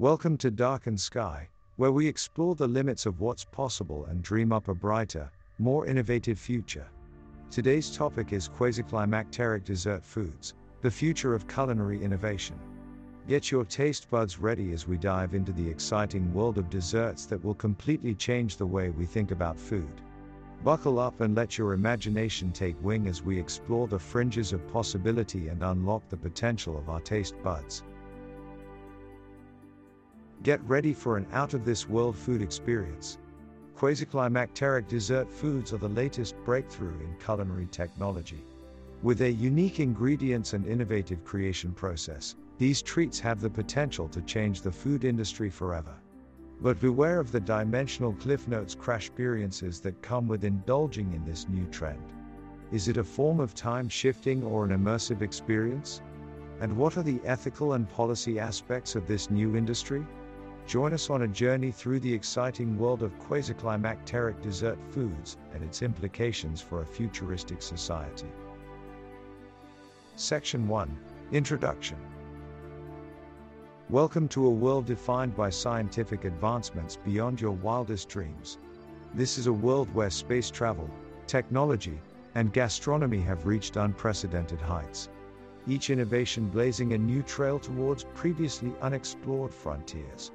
Welcome to Darkened Sky, where we explore the limits of what's possible and dream up a brighter, more innovative future. Today's topic is quasi-climacteric dessert foods, the future of culinary innovation. Get your taste buds ready as we dive into the exciting world of desserts that will completely change the way we think about food. Buckle up and let your imagination take wing as we explore the fringes of possibility and unlock the potential of our taste buds. Get ready for an out of this world food experience. Quasi-climacteric dessert foods are the latest breakthrough in culinary technology. With their unique ingredients and innovative creation process, these treats have the potential to change the food industry forever. But beware of the dimensional cliff notes crash experiences that come with indulging in this new trend. Is it a form of time shifting or an immersive experience? And what are the ethical and policy aspects of this new industry? Join us on a journey through the exciting world of quasi-climacteric dessert foods and its implications for a futuristic society. Section 1 Introduction Welcome to a world defined by scientific advancements beyond your wildest dreams. This is a world where space travel, technology, and gastronomy have reached unprecedented heights. Each innovation blazing a new trail towards previously unexplored frontiers.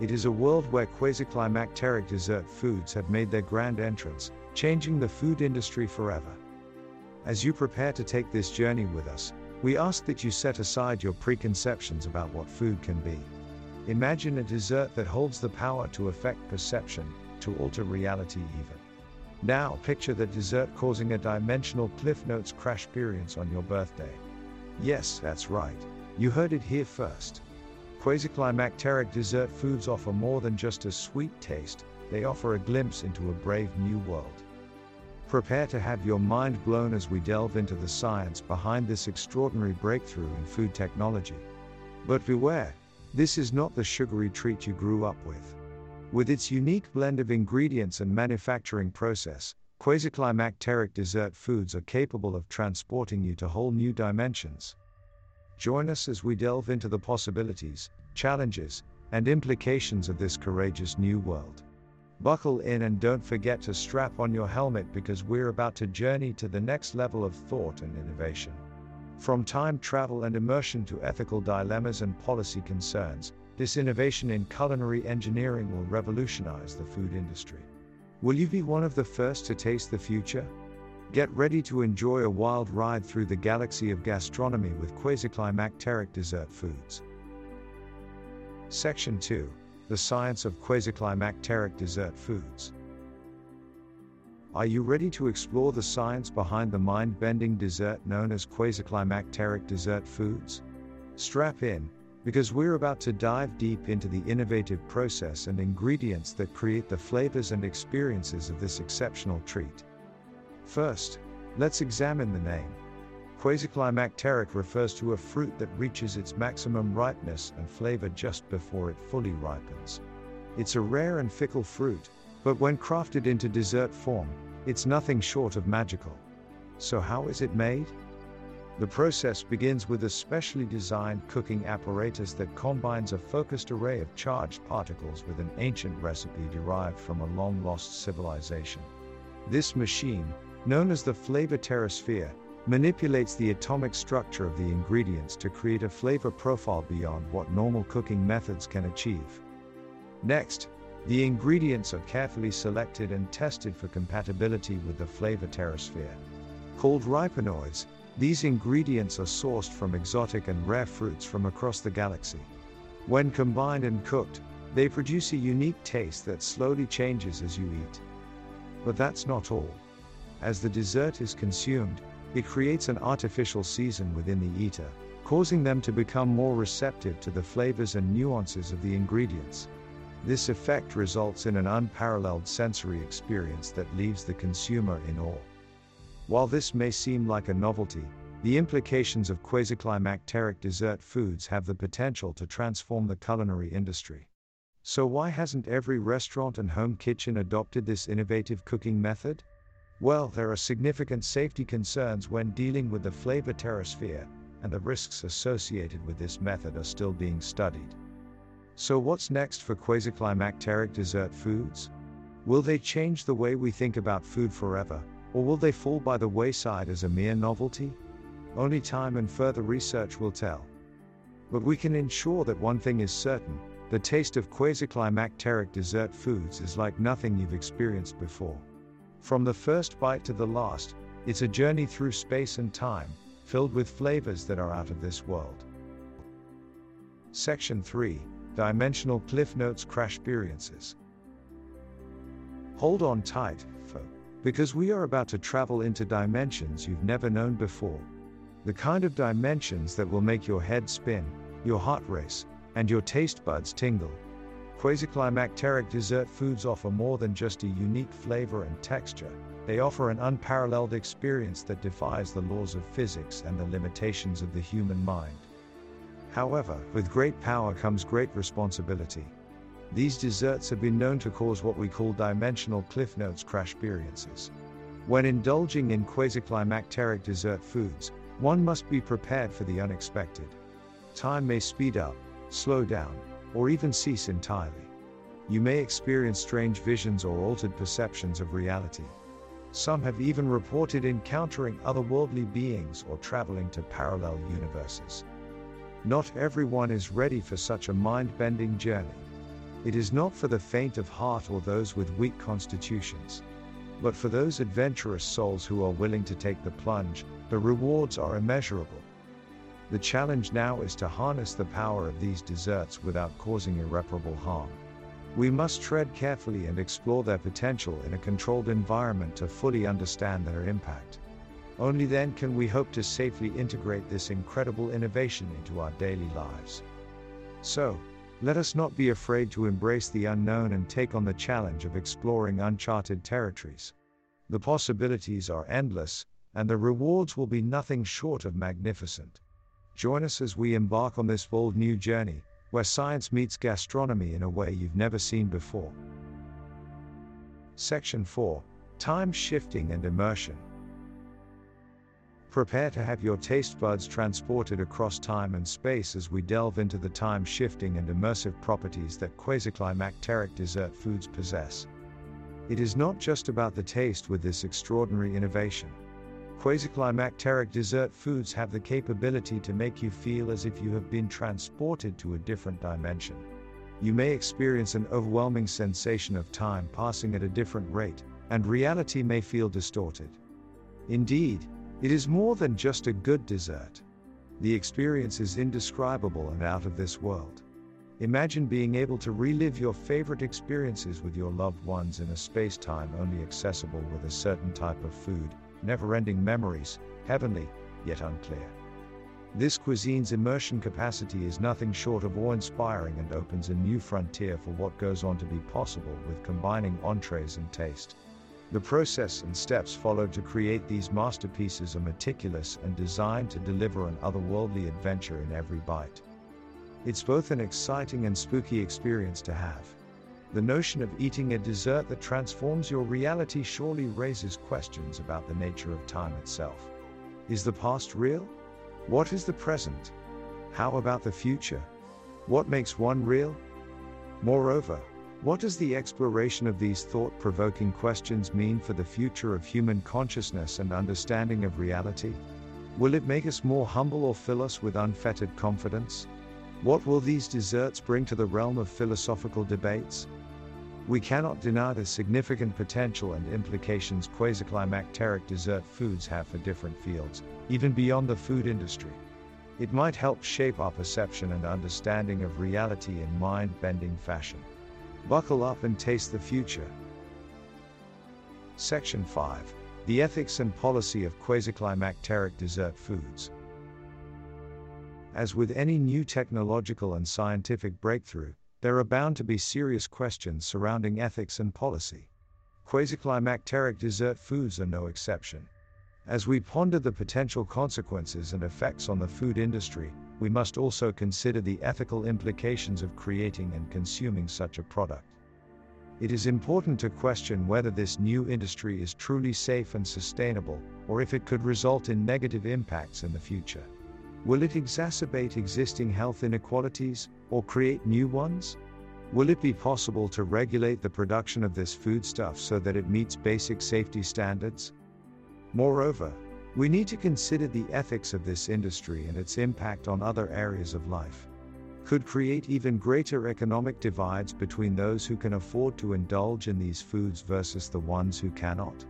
It is a world where quasi-climacteric dessert foods have made their grand entrance, changing the food industry forever. As you prepare to take this journey with us, we ask that you set aside your preconceptions about what food can be. Imagine a dessert that holds the power to affect perception, to alter reality even. Now picture the dessert causing a dimensional Cliff Notes crash experience on your birthday. Yes, that's right. You heard it here first. Quasi-climacteric dessert foods offer more than just a sweet taste, they offer a glimpse into a brave new world. Prepare to have your mind blown as we delve into the science behind this extraordinary breakthrough in food technology. But beware, this is not the sugary treat you grew up with. With its unique blend of ingredients and manufacturing process, quasi-climacteric dessert foods are capable of transporting you to whole new dimensions. Join us as we delve into the possibilities, challenges, and implications of this courageous new world. Buckle in and don't forget to strap on your helmet because we're about to journey to the next level of thought and innovation. From time travel and immersion to ethical dilemmas and policy concerns, this innovation in culinary engineering will revolutionize the food industry. Will you be one of the first to taste the future? Get ready to enjoy a wild ride through the galaxy of gastronomy with quasi-climacteric dessert foods. Section 2 the science of quasi-climacteric dessert foods. Are you ready to explore the science behind the mind-bending dessert known as quasi-climacteric dessert foods? Strap in, because we're about to dive deep into the innovative process and ingredients that create the flavors and experiences of this exceptional treat. First, let's examine the name. Quasi-climacteric refers to a fruit that reaches its maximum ripeness and flavor just before it fully ripens. It's a rare and fickle fruit, but when crafted into dessert form, it's nothing short of magical. So, how is it made? The process begins with a specially designed cooking apparatus that combines a focused array of charged particles with an ancient recipe derived from a long lost civilization. This machine, known as the Flavoterasphere, manipulates the atomic structure of the ingredients to create a flavor profile beyond what normal cooking methods can achieve. Next, the ingredients are carefully selected and tested for compatibility with the Flavoterasphere. Called ripenoids, these ingredients are sourced from exotic and rare fruits from across the galaxy. When combined and cooked, they produce a unique taste that slowly changes as you eat. But that's not all. As the dessert is consumed, it creates an artificial season within the eater, causing them to become more receptive to the flavors and nuances of the ingredients. This effect results in an unparalleled sensory experience that leaves the consumer in awe. While this may seem like a novelty, the implications of quasi-climacteric dessert foods have the potential to transform the culinary industry. So why hasn't every restaurant and home kitchen adopted this innovative cooking method? Well, there are significant safety concerns when dealing with the Flavoterasphere, and the risks associated with this method are still being studied. So, what's next for quasi-climacteric dessert foods? Will they change the way we think about food forever, or will they fall by the wayside as a mere novelty? Only time and further research will tell. But we can ensure that one thing is certain the taste of quasi-climacteric dessert foods is like nothing you've experienced before. From the first bite to the last, it's a journey through space and time, filled with flavors that are out of this world. Section 3 Dimensional Cliff Notes Crash Experiences. Hold on tight, folk, because we are about to travel into dimensions you've never known before. The kind of dimensions that will make your head spin, your heart race, and your taste buds tingle. Quasi-climacteric dessert foods offer more than just a unique flavor and texture, they offer an unparalleled experience that defies the laws of physics and the limitations of the human mind. However, with great power comes great responsibility. These desserts have been known to cause what we call dimensional cliff notes crash experiences. When indulging in quasi-climacteric dessert foods, one must be prepared for the unexpected. Time may speed up, slow down, or even cease entirely. You may experience strange visions or altered perceptions of reality. Some have even reported encountering otherworldly beings or traveling to parallel universes. Not everyone is ready for such a mind bending journey. It is not for the faint of heart or those with weak constitutions. But for those adventurous souls who are willing to take the plunge, the rewards are immeasurable. The challenge now is to harness the power of these desserts without causing irreparable harm. We must tread carefully and explore their potential in a controlled environment to fully understand their impact. Only then can we hope to safely integrate this incredible innovation into our daily lives. So, let us not be afraid to embrace the unknown and take on the challenge of exploring uncharted territories. The possibilities are endless, and the rewards will be nothing short of magnificent. Join us as we embark on this bold new journey, where science meets gastronomy in a way you've never seen before. Section 4 Time Shifting and Immersion. Prepare to have your taste buds transported across time and space as we delve into the time shifting and immersive properties that quasi-climacteric dessert foods possess. It is not just about the taste with this extraordinary innovation. Quasi-climacteric dessert foods have the capability to make you feel as if you have been transported to a different dimension. You may experience an overwhelming sensation of time passing at a different rate, and reality may feel distorted. Indeed, it is more than just a good dessert. The experience is indescribable and out of this world. Imagine being able to relive your favorite experiences with your loved ones in a space time only accessible with a certain type of food, never ending memories, heavenly, yet unclear. This cuisine's immersion capacity is nothing short of awe inspiring and opens a new frontier for what goes on to be possible with combining entrees and taste. The process and steps followed to create these masterpieces are meticulous and designed to deliver an otherworldly adventure in every bite. It's both an exciting and spooky experience to have. The notion of eating a dessert that transforms your reality surely raises questions about the nature of time itself. Is the past real? What is the present? How about the future? What makes one real? Moreover, what does the exploration of these thought provoking questions mean for the future of human consciousness and understanding of reality? Will it make us more humble or fill us with unfettered confidence? What will these desserts bring to the realm of philosophical debates? We cannot deny the significant potential and implications quasi-climacteric dessert foods have for different fields, even beyond the food industry. It might help shape our perception and understanding of reality in mind-bending fashion. Buckle up and taste the future. Section 5 The Ethics and Policy of Quasi-Climacteric Dessert Foods. As with any new technological and scientific breakthrough, there are bound to be serious questions surrounding ethics and policy. Quasi-climacteric dessert foods are no exception. As we ponder the potential consequences and effects on the food industry, we must also consider the ethical implications of creating and consuming such a product. It is important to question whether this new industry is truly safe and sustainable, or if it could result in negative impacts in the future. Will it exacerbate existing health inequalities, or create new ones? Will it be possible to regulate the production of this foodstuff so that it meets basic safety standards? Moreover, we need to consider the ethics of this industry and its impact on other areas of life. Could create even greater economic divides between those who can afford to indulge in these foods versus the ones who cannot.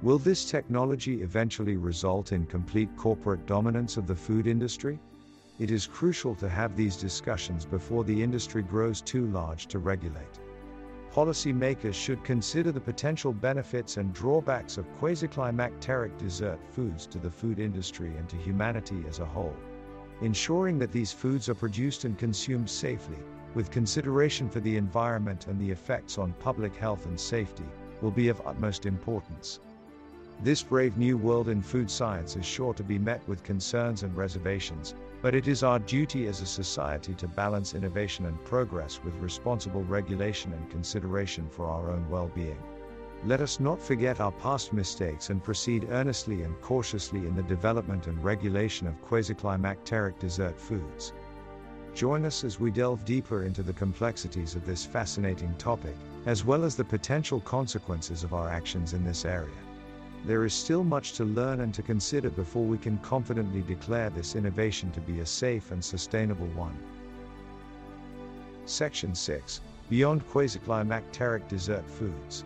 Will this technology eventually result in complete corporate dominance of the food industry? It is crucial to have these discussions before the industry grows too large to regulate. Policymakers should consider the potential benefits and drawbacks of quasi-climacteric dessert foods to the food industry and to humanity as a whole. Ensuring that these foods are produced and consumed safely, with consideration for the environment and the effects on public health and safety, will be of utmost importance. This brave new world in food science is sure to be met with concerns and reservations, but it is our duty as a society to balance innovation and progress with responsible regulation and consideration for our own well being. Let us not forget our past mistakes and proceed earnestly and cautiously in the development and regulation of quasi-climacteric dessert foods. Join us as we delve deeper into the complexities of this fascinating topic, as well as the potential consequences of our actions in this area. There is still much to learn and to consider before we can confidently declare this innovation to be a safe and sustainable one. Section 6 Beyond Quasi-Climacteric Dessert Foods.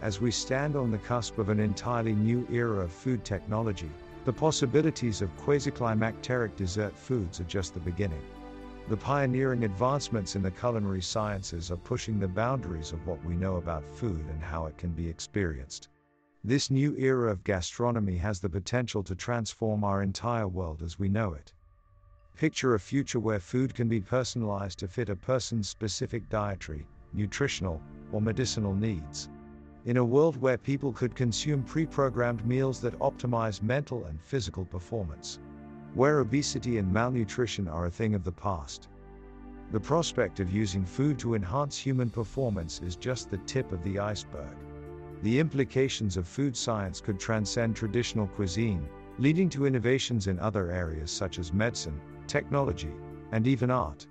As we stand on the cusp of an entirely new era of food technology, the possibilities of quasi-climacteric dessert foods are just the beginning. The pioneering advancements in the culinary sciences are pushing the boundaries of what we know about food and how it can be experienced. This new era of gastronomy has the potential to transform our entire world as we know it. Picture a future where food can be personalized to fit a person's specific dietary, nutritional, or medicinal needs. In a world where people could consume pre programmed meals that optimize mental and physical performance where obesity and malnutrition are a thing of the past. The prospect of using food to enhance human performance is just the tip of the iceberg. The implications of food science could transcend traditional cuisine, leading to innovations in other areas such as medicine, technology, and even art.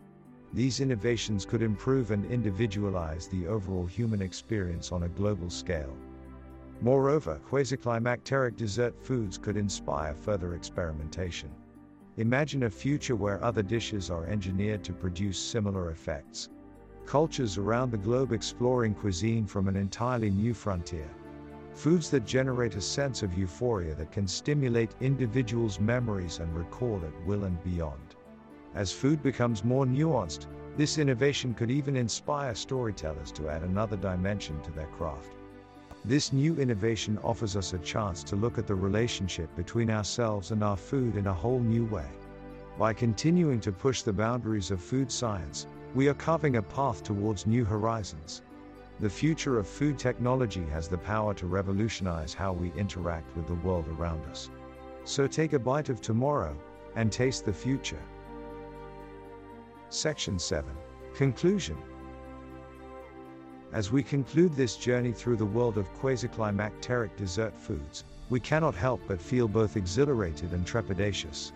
These innovations could improve and individualize the overall human experience on a global scale. Moreover, quasi-climacteric dessert foods could inspire further experimentation. Imagine a future where other dishes are engineered to produce similar effects. Cultures around the globe exploring cuisine from an entirely new frontier. Foods that generate a sense of euphoria that can stimulate individuals' memories and recall at will and beyond. As food becomes more nuanced, this innovation could even inspire storytellers to add another dimension to their craft. This new innovation offers us a chance to look at the relationship between ourselves and our food in a whole new way. By continuing to push the boundaries of food science, we are carving a path towards new horizons. The future of food technology has the power to revolutionize how we interact with the world around us. So take a bite of tomorrow and taste the future. Section 7 Conclusion as we conclude this journey through the world of quasi-climacteric dessert foods, we cannot help but feel both exhilarated and trepidatious.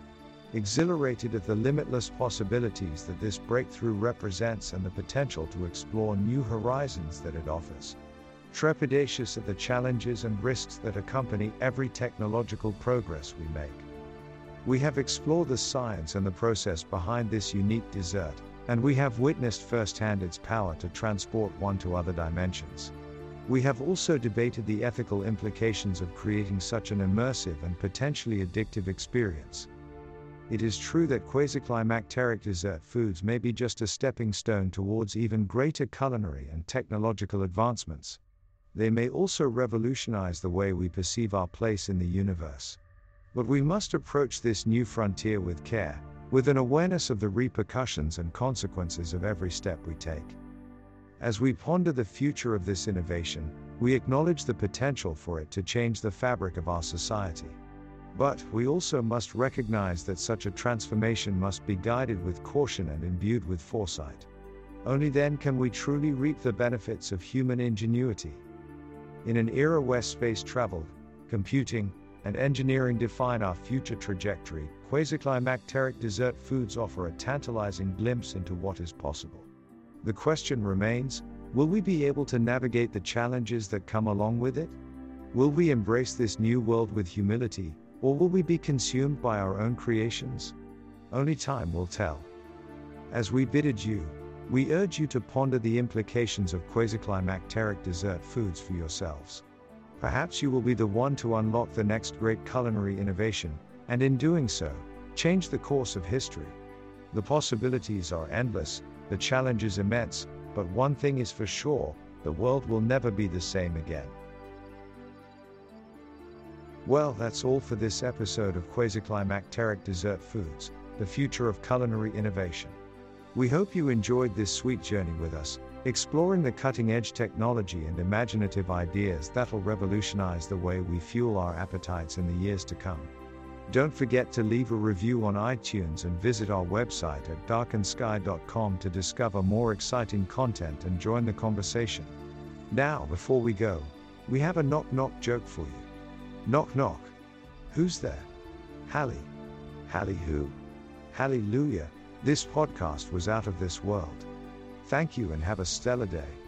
Exhilarated at the limitless possibilities that this breakthrough represents and the potential to explore new horizons that it offers. Trepidatious at the challenges and risks that accompany every technological progress we make. We have explored the science and the process behind this unique dessert, and we have witnessed firsthand its power to transport one to other dimensions. We have also debated the ethical implications of creating such an immersive and potentially addictive experience. It is true that quasi-climacteric dessert foods may be just a stepping stone towards even greater culinary and technological advancements. They may also revolutionize the way we perceive our place in the universe. But we must approach this new frontier with care, with an awareness of the repercussions and consequences of every step we take. As we ponder the future of this innovation, we acknowledge the potential for it to change the fabric of our society. But we also must recognize that such a transformation must be guided with caution and imbued with foresight. Only then can we truly reap the benefits of human ingenuity. In an era where space travel, computing, and engineering define our future trajectory, quasi-climacteric dessert foods offer a tantalizing glimpse into what is possible. The question remains will we be able to navigate the challenges that come along with it? Will we embrace this new world with humility, or will we be consumed by our own creations? Only time will tell. As we bid adieu, we urge you to ponder the implications of quasi-climacteric dessert foods for yourselves. Perhaps you will be the one to unlock the next great culinary innovation, and in doing so, change the course of history. The possibilities are endless, the challenge is immense, but one thing is for sure the world will never be the same again. Well, that's all for this episode of Quasi-Climacteric Dessert Foods, the future of culinary innovation. We hope you enjoyed this sweet journey with us, exploring the cutting edge technology and imaginative ideas that'll revolutionize the way we fuel our appetites in the years to come. Don't forget to leave a review on iTunes and visit our website at darkensky.com to discover more exciting content and join the conversation. Now, before we go, we have a knock knock joke for you. Knock knock. Who's there? Hallie. Hallie who? Hallelujah. This podcast was out of this world. Thank you and have a stellar day.